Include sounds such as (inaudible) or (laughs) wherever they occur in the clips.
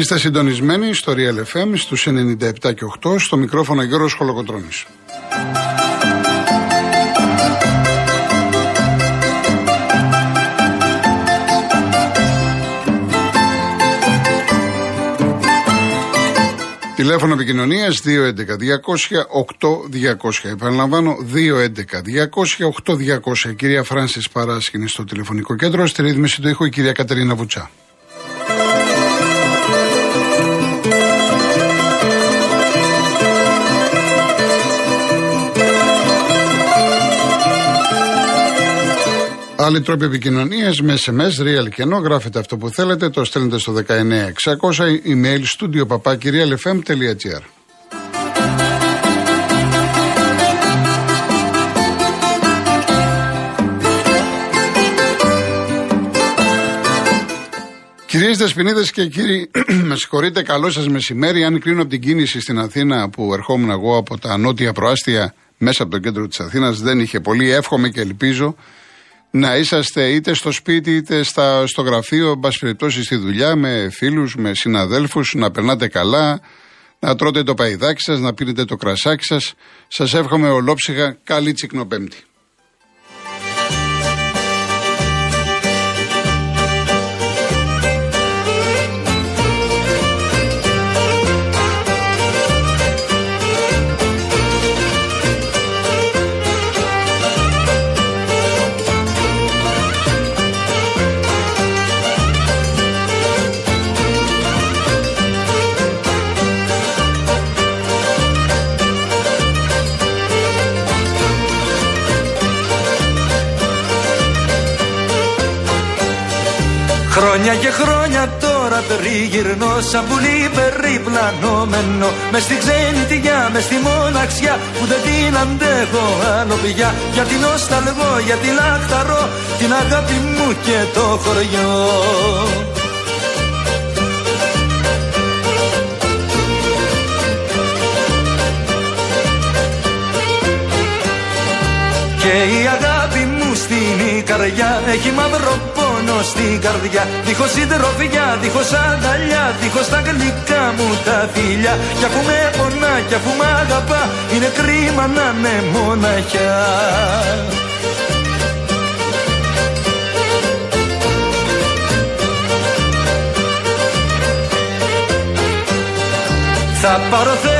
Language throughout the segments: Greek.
Είστε συντονισμένοι στο Real FM στους 97 και 8 στο μικρόφωνο Γιώργος Χολοκοτρώνης. Τηλέφωνο επικοινωνίας 211-200-8200. Επαναλαμβάνω 211-200-8200. κυρία Φράνση Παράσκηνη στο τηλεφωνικό κέντρο. Στη ρύθμιση του ήχου η κυρία Κατερίνα Βουτσά. Άλλοι τρόποι επικοινωνίας με SMS, real και ενώ γράφετε αυτό που θέλετε, το στέλνετε στο 19600 email studio papakirialfm.gr. Κυρίες Δεσποινίδες και κύριοι, (clears throat) με συγχωρείτε, καλό σας μεσημέρι. Αν κρίνω από την κίνηση στην Αθήνα που ερχόμουν εγώ από τα νότια προάστια μέσα από το κέντρο της Αθήνας, δεν είχε πολύ. Εύχομαι και ελπίζω να είσαστε είτε στο σπίτι είτε στα, στο γραφείο, εν περιπτώσει στη δουλειά, με φίλους, με συναδέλφους, να περνάτε καλά, να τρώτε το παϊδάκι σας, να πίνετε το κρασάκι σας. Σας εύχομαι ολόψυχα καλή τσικνοπέμπτη. Χρόνια και χρόνια τώρα τριγυρνώ σαν πουλί περιπλανόμενο. Μες στη ξενιτιά, μες στη μοναξιά που δεν την αντέχω άλλο πια Γιατί νοσταλγώ, γιατί λαχταρώ την αγάπη μου και το χωριό. Και η αγάπη μου στην καρδιά έχει μαύρο μόνο στην καρδιά. Δίχως συντροφιά, δίχως αγκαλιά Δίχως τα γλυκά μου τα φιλιά. Κι αφού με πονά, κι αφού με αγαπά Είναι κρίμα να είναι μοναχιά. Θα πάρω θέλω την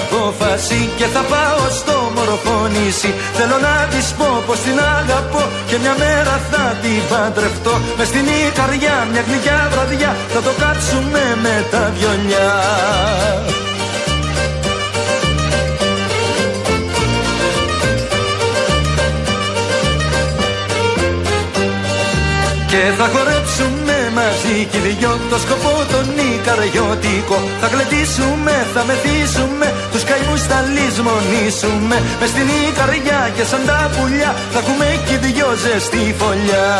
απόφαση και θα πάω στο μορφό νησί Θέλω να της πω πως την αγαπώ και μια μέρα θα την παντρευτώ. Μες στην καρδιά μια γλυκιά βραδιά θα το κάτσουμε με τα βιολιά Και θα χορέψουμε μαζί κι δυο το σκοπό τον Ικαριώτικο Θα γλεντήσουμε, θα μεθύσουμε τους καημούς θα λησμονήσουμε. Μες στην Ικαριά και σαν τα πουλιά θα έχουμε κι δυο ζεστή φωλιά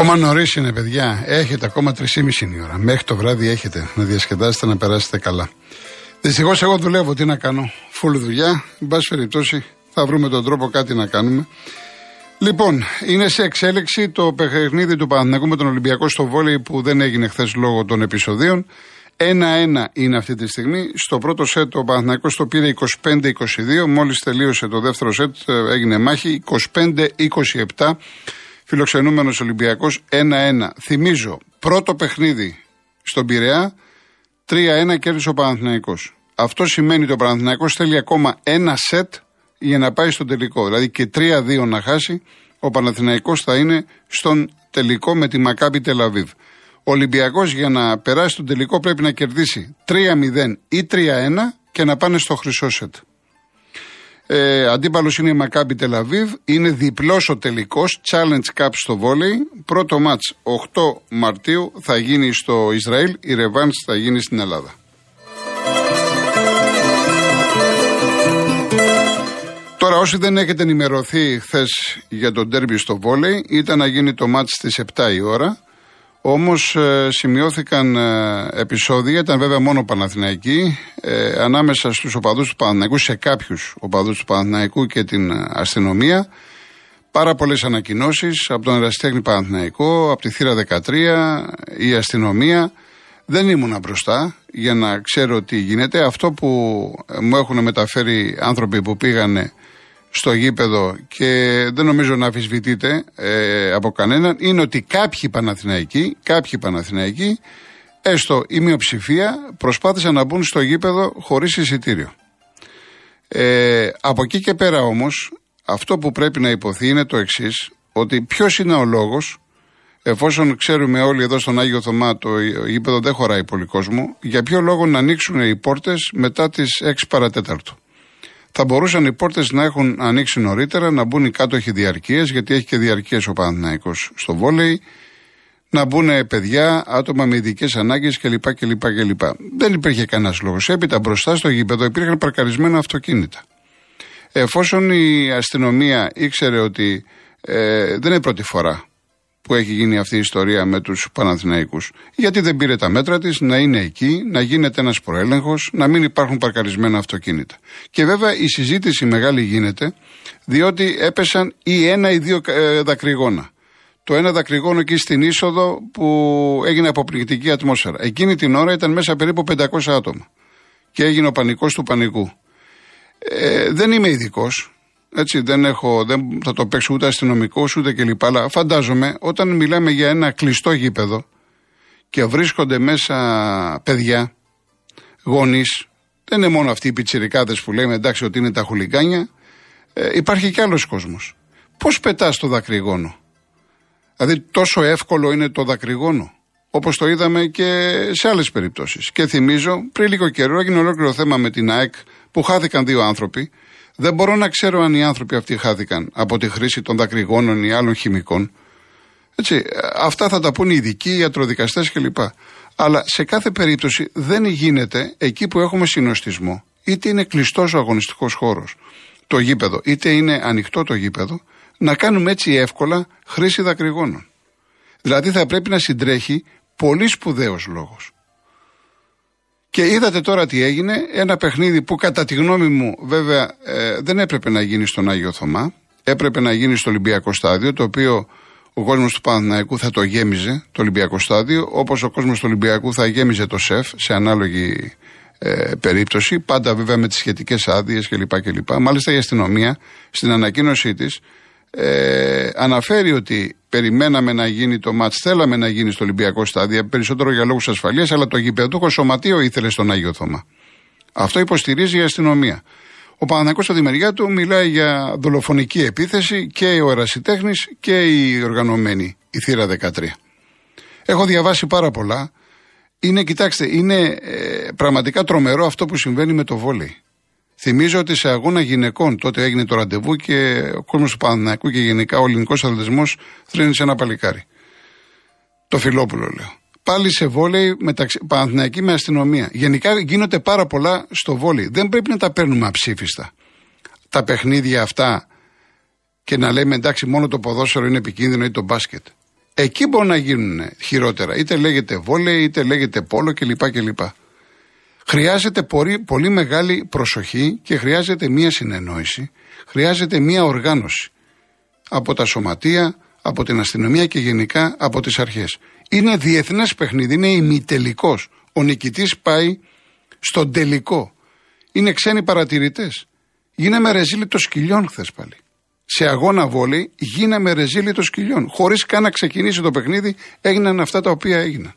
Ακόμα νωρίς είναι, παιδιά. Έχετε ακόμα 3,5 η ώρα. Μέχρι το βράδυ έχετε να διασκεδάσετε, να περάσετε καλά. Δυστυχώς, εγώ δουλεύω. Τι να κάνω. Φουλ δουλειά. Εν πάση περιπτώσει, θα βρούμε τον τρόπο κάτι να κάνουμε. Λοιπόν, είναι σε εξέλιξη το παιχνίδι του Παναθηναϊκού με τον Ολυμπιακό στο βόλεϊ που δεν έγινε χθες λόγω των επεισοδίων. 1-1 είναι αυτή τη στιγμή. Στο πρώτο σετ ο Παναθηναϊκός το πήρε 25-22. Μόλις τελείωσε το δεύτερο σετ έγινε μάχη 25-27 φιλοξενούμενος Ολυμπιακός 1-1. Θυμίζω, πρώτο παιχνίδι στον Πειραιά, 3-1 κέρδισε ο Παναθηναϊκός. Αυτό σημαίνει ότι ο Παναθηναϊκός θέλει ακόμα ένα σετ για να πάει στον τελικό. Δηλαδή και 3-2 να χάσει, ο Παναθηναϊκός θα είναι στον τελικό με τη Μακάπη Τελαβίβ. Ο Ολυμπιακός για να περάσει τον τελικό πρέπει να κερδίσει 3-0 ή 3-1 και να πάνε στο χρυσό σετ. Ε, Αντίπαλος είναι η Μακάμπι Τελαβίβ. Είναι διπλός ο τελικός. Challenge Cup στο βόλεϊ. Πρώτο μάτς 8 Μαρτίου θα γίνει στο Ισραήλ. Η Ρεβάνς θα γίνει στην Ελλάδα. Τώρα όσοι δεν έχετε ενημερωθεί χθες για τον τέρμπι στο βόλεϊ ήταν να γίνει το μάτς στις 7 η ώρα. Όμως ε, σημειώθηκαν ε, επεισόδια, ήταν βέβαια μόνο Παναθηναϊκοί, ε, ανάμεσα στους οπαδούς του Παναθηναϊκού, σε κάποιους οπαδούς του Παναθηναϊκού και την αστυνομία. Πάρα πολλές ανακοινώσεις από τον Εραστέχνη Παναθηναϊκό, από τη θύρα 13, η αστυνομία. Δεν ήμουνα μπροστά για να ξέρω τι γίνεται. Αυτό που μου έχουν μεταφέρει άνθρωποι που πήγανε στο γήπεδο και δεν νομίζω να αφισβητείτε ε, από κανέναν είναι ότι κάποιοι Παναθηναϊκοί, κάποιοι Παναθηναϊκοί έστω η μειοψηφία προσπάθησαν να μπουν στο γήπεδο χωρίς εισιτήριο. Ε, από εκεί και πέρα όμως αυτό που πρέπει να υποθεί είναι το εξής ότι ποιος είναι ο λόγος εφόσον ξέρουμε όλοι εδώ στον Άγιο Θωμά το γήπεδο δεν χωράει πολύ κόσμο για ποιο λόγο να ανοίξουν οι πόρτες μετά τις 6 παρατέταρτο θα μπορούσαν οι πόρτες να έχουν ανοίξει νωρίτερα, να μπουν οι κάτοχοι διαρκείε, γιατί έχει και διαρκείε ο Παναθυναϊκό στο βόλεϊ, να μπουν παιδιά, άτομα με ειδικές ανάγκες κλπ, κλπ, κλπ. Δεν υπήρχε κανένας λόγος. Έπειτα μπροστά στο γήπεδο υπήρχαν παρκαρισμένα αυτοκίνητα. Εφόσον η αστυνομία ήξερε ότι ε, δεν είναι πρώτη φορά που έχει γίνει αυτή η ιστορία με τους Παναθηναϊκούς. Γιατί δεν πήρε τα μέτρα της να είναι εκεί, να γίνεται ένας προέλεγχος, να μην υπάρχουν παρκαρισμένα αυτοκίνητα. Και βέβαια η συζήτηση μεγάλη γίνεται διότι έπεσαν ή ένα ή δύο ε, δακρυγόνα. Το ένα δακρυγόνο εκεί στην είσοδο που έγινε αποπληκτική ατμόσφαιρα. Εκείνη την ώρα ήταν μέσα περίπου 500 άτομα. Και έγινε ο πανικός του πανικού. Ε, δεν είμαι ειδικός, έτσι, δεν, έχω, δεν θα το παίξω ούτε αστυνομικό ούτε κλπ. Αλλά φαντάζομαι όταν μιλάμε για ένα κλειστό γήπεδο και βρίσκονται μέσα παιδιά, γονείς, δεν είναι μόνο αυτοί οι πιτσιρικάδες που λέμε εντάξει ότι είναι τα χουλικάνια, ε, υπάρχει κι άλλος κόσμος. Πώς πετάς το δακρυγόνο, Δηλαδή τόσο εύκολο είναι το δακρυγόνο. Όπως το είδαμε και σε άλλες περιπτώσεις. Και θυμίζω, πριν λίγο καιρό έγινε ολόκληρο θέμα με την ΑΕΚ που χάθηκαν δύο άνθρωποι δεν μπορώ να ξέρω αν οι άνθρωποι αυτοί χάθηκαν από τη χρήση των δακρυγόνων ή άλλων χημικών. Έτσι, αυτά θα τα πούν οι ειδικοί, οι ιατροδικαστές κλπ. Αλλά σε κάθε περίπτωση δεν γίνεται εκεί που έχουμε συνοστισμό, είτε είναι κλειστός ο αγωνιστικός χώρος, το γήπεδο, είτε είναι ανοιχτό το γήπεδο, να κάνουμε έτσι εύκολα χρήση δακρυγόνων. Δηλαδή θα πρέπει να συντρέχει πολύ σπουδαίος λόγος. Και είδατε τώρα τι έγινε. Ένα παιχνίδι που κατά τη γνώμη μου βέβαια ε, δεν έπρεπε να γίνει στον Άγιο Θωμά. Έπρεπε να γίνει στο Ολυμπιακό Στάδιο, το οποίο ο κόσμος του Παναθηναϊκού θα το γέμιζε, το Ολυμπιακό Στάδιο, όπως ο κόσμος του Ολυμπιακού θα γέμιζε το ΣΕΦ σε ανάλογη ε, περίπτωση. Πάντα βέβαια με τις σχετικές άδειες κλπ. Μάλιστα η αστυνομία στην ανακοίνωσή της ε, αναφέρει ότι περιμέναμε να γίνει το μάτς, θέλαμε να γίνει στο Ολυμπιακό στάδιο, περισσότερο για λόγους ασφαλείας, αλλά το γηπεδούχο σωματείο ήθελε στον Άγιο Θωμά. Αυτό υποστηρίζει η αστυνομία. Ο Παναγιώτης από τη μεριά του μιλάει για δολοφονική επίθεση και ο ερασιτέχνης και η οργανωμένη, η θύρα 13. Έχω διαβάσει πάρα πολλά. Είναι, κοιτάξτε, είναι ε, πραγματικά τρομερό αυτό που συμβαίνει με το βόλεϊ. Θυμίζω ότι σε αγώνα γυναικών τότε έγινε το ραντεβού και ο κόσμος του Παναναναϊκού και γενικά ο ελληνικός αθλητισμός θρύνησε ένα παλικάρι. Το Φιλόπουλο λέω. Πάλι σε βόλεϊ μεταξύ Παναθηναϊκή με αστυνομία. Γενικά γίνονται πάρα πολλά στο βόλεϊ. Δεν πρέπει να τα παίρνουμε αψήφιστα. Τα παιχνίδια αυτά και να λέμε εντάξει μόνο το ποδόσφαιρο είναι επικίνδυνο ή το μπάσκετ. Εκεί μπορεί να γίνουν χειρότερα. Είτε λέγεται βόλεϊ, είτε λέγεται πόλο κλπ. Χρειάζεται πολύ, πολύ μεγάλη προσοχή και χρειάζεται μία συνεννόηση, χρειάζεται μία οργάνωση από τα σωματεία, από την αστυνομία και γενικά από τις αρχές. Είναι διεθνές παιχνίδι, είναι ημιτελικός. Ο νικητής πάει στον τελικό. Είναι ξένοι παρατηρητές. Γίναμε ρεζίλι των σκυλιών χθες πάλι. Σε αγώνα βόλη γίναμε ρεζίλι των σκυλιών. Χωρίς καν να ξεκινήσει το παιχνίδι έγιναν αυτά τα οποία έγιναν.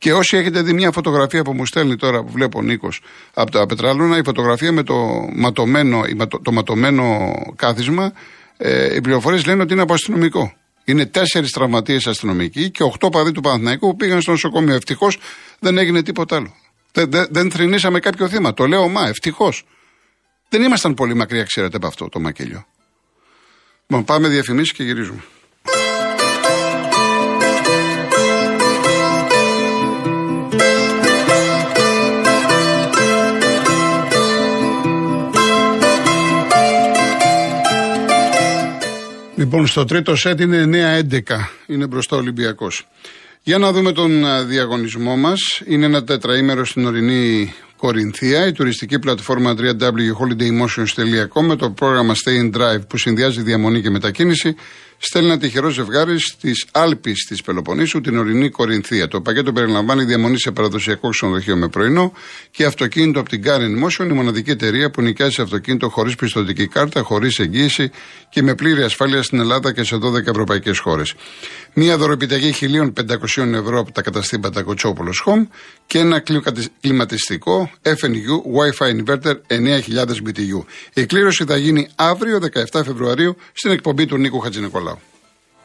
Και όσοι έχετε δει μια φωτογραφία που μου στέλνει τώρα που βλέπω ο Νίκος από τα Πετράλωνα, η φωτογραφία με το ματωμένο, το ματωμένο κάθισμα, ε, οι πληροφορίες λένε ότι είναι από αστυνομικό. Είναι τέσσερις τραυματίες αστυνομικοί και οχτώ παδί του Παναθηναϊκού που πήγαν στο νοσοκομείο. Ευτυχώς δεν έγινε τίποτα άλλο. Δεν, δεν, δεν θρυνήσαμε κάποιο θύμα. Το λέω μα, ευτυχώς. Δεν ήμασταν πολύ μακριά, ξέρετε, από αυτό το μακελιό. Λοιπόν, πάμε διαφημίσεις και γυρίζουμε. Λοιπόν, στο τρίτο σετ είναι 9-11. Είναι μπροστά ο Ολυμπιακός. Για να δούμε τον διαγωνισμό μας. Είναι ένα τετραήμερο στην ορεινή Κορινθία, η τουριστική πλατφόρμα www.holidaymotions.com με το πρόγραμμα Stay in Drive που συνδυάζει διαμονή και μετακίνηση στέλνει ένα τυχερό ζευγάρι στις Άλπεις της Πελοποννήσου, την ορεινή Κορινθία. Το πακέτο περιλαμβάνει διαμονή σε παραδοσιακό ξενοδοχείο με πρωινό και αυτοκίνητο από την Car Motion, η μοναδική εταιρεία που νοικιάζει αυτοκίνητο χωρίς πιστοτική κάρτα, χωρίς εγγύηση και με πλήρη ασφάλεια στην Ελλάδα και σε 12 ευρωπαϊκές χώρες. Μία δωροπιταγή 1.500 ευρώ από τα καταστήματα Κοτσόπολο Home και ένα κλιματιστικό FNU Wi-Fi Inverter 9000 BTU. Η κλήρωση θα γίνει αύριο 17 Φεβρουαρίου στην εκπομπή του Νίκου Χατζηνικολάου.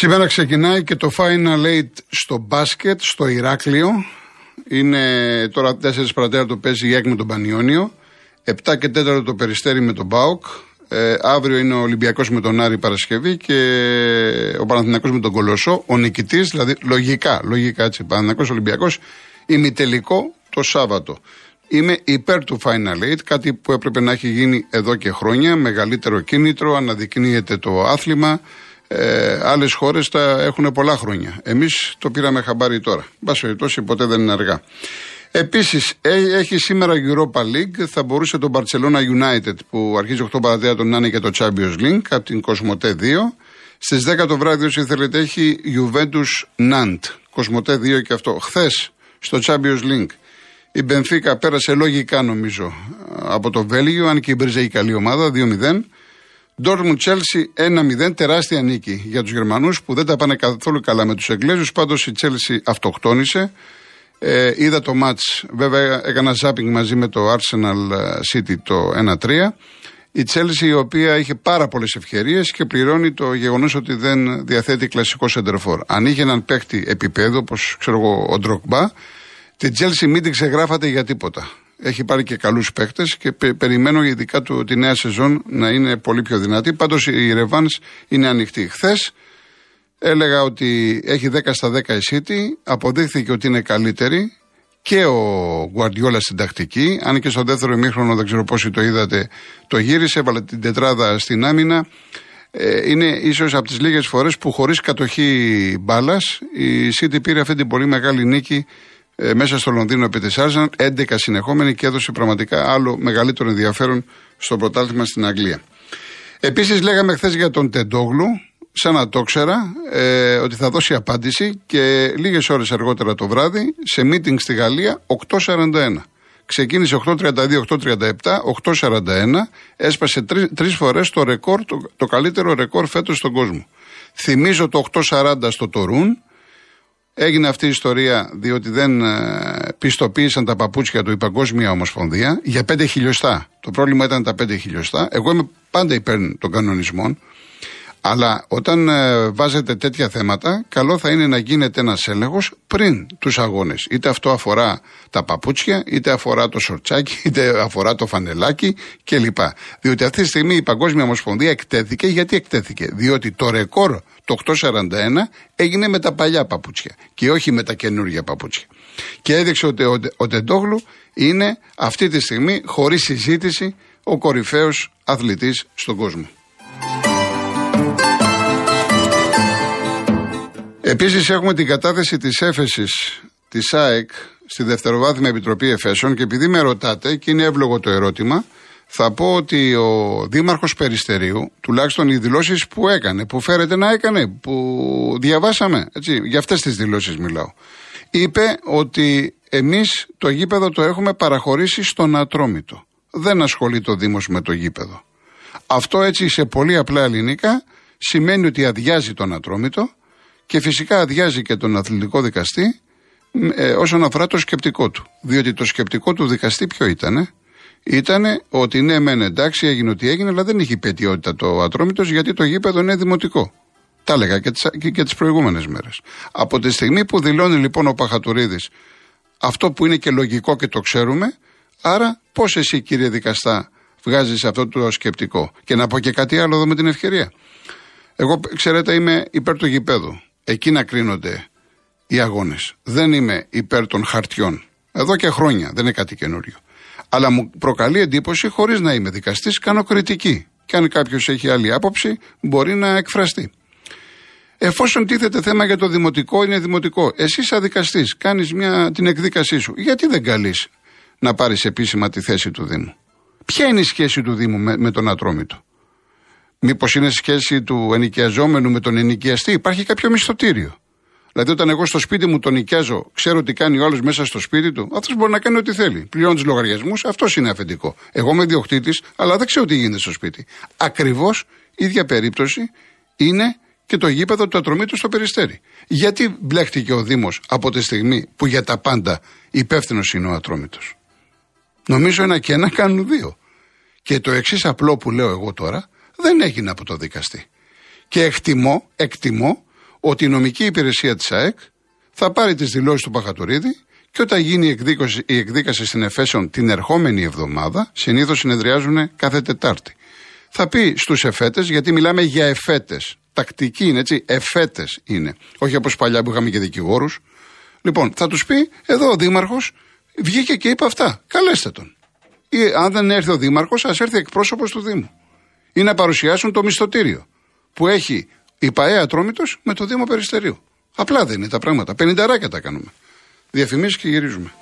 Σήμερα ξεκινάει και το Final Eight στο μπάσκετ, στο Ηράκλειο. Είναι τώρα 4 παρατέρα παίζει η ΕΚ με τον Πανιόνιο. 7 και 4 το Περιστέρι με τον Μπάουκ. Ε, αύριο είναι ο Ολυμπιακός με τον Άρη Παρασκευή και ο Παναθηναϊκός με τον Κολοσσό. Ο νικητής, δηλαδή λογικά, λογικά έτσι, Παναθηναϊκός Ολυμπιακός, ημιτελικό το Σάββατο. Είμαι υπέρ του Final Eight, κάτι που έπρεπε να έχει γίνει εδώ και χρόνια. Μεγαλύτερο κίνητρο, αναδεικνύεται το άθλημα. Ε, Άλλες χώρες τα έχουν πολλά χρόνια. Εμείς το πήραμε χαμπάρι τώρα. Μπα περιπτώσει, ποτέ δεν είναι αργά. Επίσης, έχει σήμερα Europa League. Θα μπορούσε το Barcelona United που αρχίζει 8 παρατέταρτο να είναι και το Champions League από την Κοσμοτέ 2. Στις 10 το βράδυ, όσοι θέλετε, έχει Juventus Nant. Κοσμοτέ 2 και αυτό. Χθες στο Champions League η Μπενφίκα πέρασε λογικά νομίζω από το Βέλγιο, αν και η Μπρίζα η καλή ομάδα, 2-0. Dortmund Chelsea 1-0, τεράστια νίκη για τους Γερμανούς που δεν τα πάνε καθόλου καλά με τους Εγγλέζους. Πάντως η Chelsea αυτοκτόνησε. Ε, είδα το match, βέβαια έκανα zapping μαζί με το Arsenal City το 1-3. Η Chelsea η οποία είχε πάρα πολλές ευκαιρίες και πληρώνει το γεγονός ότι δεν διαθέτει κλασικό σεντερφόρ. Αν είχε έναν παίχτη επίπεδο, όπως ξέρω εγώ ο Ντροκμπά, τη Chelsea μην την ξεγράφατε για τίποτα. Έχει πάρει και καλούς παίχτε και περιμένω ειδικά του, τη νέα σεζόν να είναι πολύ πιο δυνατή. Πάντως η Ρεβάνς είναι ανοιχτή. Χθες έλεγα ότι έχει 10 στα 10 η City, αποδείχθηκε ότι είναι καλύτερη και ο Γουαρδιόλα στην τακτική. Αν και στο δεύτερο ημίχρονο, δεν ξέρω πόσοι το είδατε, το γύρισε, έβαλε την τετράδα στην άμυνα. Ε, είναι ίσως από τις λίγες φορές που χωρίς κατοχή μπάλας η City πήρε αυτή την πολύ μεγάλη νίκη ε, μέσα στο Λονδίνο επί της 11 συνεχόμενη και έδωσε πραγματικά άλλο μεγαλύτερο ενδιαφέρον στο πρωτάθλημα στην Αγγλία. Επίσης, λέγαμε χθες για τον Τεντόγλου, σαν να το ξέρα, ε, ότι θα δώσει απάντηση και λίγες ώρες αργότερα το βράδυ σε meeting στη Γαλλία 8.41. Ξεκίνησε 8.32, 8.37, 8.41, έσπασε τρει τρεις φορές το ρεκόρ, το, το καλύτερο ρεκόρ φέτος στον κόσμο. Θυμίζω το 8.40 στο Τορούν, Έγινε αυτή η ιστορία διότι δεν ε, πιστοποίησαν τα παπούτσια του η Παγκόσμια Ομοσπονδία για 5 χιλιοστά. Το πρόβλημα ήταν τα 5 χιλιοστά. Εγώ είμαι πάντα υπέρ των κανονισμών. Αλλά όταν ε, βάζετε τέτοια θέματα, καλό θα είναι να γίνεται ένας έλεγχος πριν τους αγώνες. Είτε αυτό αφορά τα παπούτσια, είτε αφορά το σορτσάκι, (laughs) είτε αφορά το φανελάκι κλπ. Διότι αυτή τη στιγμή η Παγκόσμια Ομοσπονδία εκτέθηκε. Γιατί εκτέθηκε, Διότι το ρεκόρ το 841 έγινε με τα παλιά παπούτσια και όχι με τα καινούργια παπούτσια. Και έδειξε ότι ο, ο Τεντόγλου είναι αυτή τη στιγμή, χωρίς συζήτηση, ο κορυφαίος αθλητής στον κόσμο. Επίσης, έχουμε την κατάθεση της έφεσης της ΑΕΚ στη Δευτεροβάθμια Επιτροπή Εφέσεων και επειδή με ρωτάτε και είναι εύλογο το ερώτημα, θα πω ότι ο Δήμαρχος Περιστερίου, τουλάχιστον οι δηλώσεις που έκανε, που φέρεται να έκανε, που διαβάσαμε, έτσι, για αυτές τις δηλώσεις μιλάω, είπε ότι εμείς το γήπεδο το έχουμε παραχωρήσει στον Ατρόμητο. δεν ασχολεί το Δήμος με το γήπεδο. Αυτό έτσι σε πολύ απλά ελληνικά σημαίνει ότι αδειάζει τον Ατρόμητο και φυσικά αδειάζει και τον αθλητικό δικαστή ε, όσον αφορά το σκεπτικό του. Διότι το σκεπτικό του δικαστή ποιο ήτανε, ήταν ότι ναι, μεν εντάξει, έγινε ό,τι έγινε, αλλά δεν έχει πετιότητα το ατρόμητος γιατί το γήπεδο είναι δημοτικό. Τα έλεγα και τις και τις προηγούμενες μέρες. Από τη στιγμή που δηλώνει λοιπόν ο Παχατουρίδης αυτό που είναι και λογικό και το ξέρουμε, άρα πώς εσύ κύριε δικαστά βγάζεις αυτό το σκεπτικό; Και να πω και κάτι άλλο εδώ με την ευκαιρία. Εγώ, ξέρετε, είμαι υπέρ του γηπέδου. Εκεί να κρίνονται οι αγώνες. Δεν είμαι υπέρ των χαρτιών. Εδώ και χρόνια, δεν είναι κάτι καινούριο. Αλλά μου προκαλεί εντύπωση, χωρίς να είμαι δικαστής, κάνω κριτική. Και αν κάποιος έχει άλλη άποψη, μπορεί να εκφραστεί. Εφόσον τίθεται θέμα για το δημοτικό, είναι δημοτικό. Εσύ, σαν δικαστής, κάνεις την εκδίκασή σου. Γιατί δεν καλείς να πάρεις επίσημα τη θέση του Δήμου; Ποια είναι η σχέση του Δήμου με, με τον Ατρόμητο; Μήπως είναι σχέση του ενοικιαζόμενου με τον ενοικιαστή; Υπάρχει κάποιο μισθωτήριο; Δηλαδή, όταν εγώ στο σπίτι μου τον νοικιάζω, ξέρω τι κάνει ο άλλος μέσα στο σπίτι του, αυτό μπορεί να κάνει ό,τι θέλει. Πληρώνει τους λογαριασμούς, αυτός είναι αφεντικό. Εγώ είμαι διοκτήτη, αλλά δεν ξέρω τι γίνεται στο σπίτι. Ακριβώς ίδια περίπτωση είναι και το γήπεδο του ατρωμίτου στο περιστέρι. Γιατί μπλέχτηκε ο Δήμος από τη στιγμή που για τα πάντα υπεύθυνο είναι ο ατρόμητος; Νομίζω ένα και ένα κάνουν δύο. Και το εξής απλό που λέω εγώ τώρα δεν έγινε από το δικαστή. Και εκτιμώ, εκτιμώ ότι η νομική υπηρεσία της ΑΕΚ θα πάρει τις δηλώσεις του Παχατορίδη και όταν γίνει η εκδίκαση, η εκδίκαση στην Εφέσεων την ερχόμενη εβδομάδα, συνήθως συνεδριάζουν κάθε Τετάρτη. Θα πει στους εφέτες, γιατί μιλάμε για εφέτες. Τακτική είναι έτσι, εφέτες είναι. Όχι όπως παλιά που είχαμε και δικηγόρους. Λοιπόν, θα τους πει, εδώ ο Δήμαρχος βγήκε και είπε αυτά. Καλέστε τον. Ή αν δεν έρθει ο Δήμαρχος, ας έρθει εκπρόσωπος του Δήμου. Ή να παρουσιάσουν το μισθωτήριο που έχει η ΠαΕ Ατρόμητος με το Δήμο Περιστερίου. Απλά δεν είναι τα πράγματα. Πενινταράκια τα κάνουμε. Διαφημίσεις και γυρίζουμε.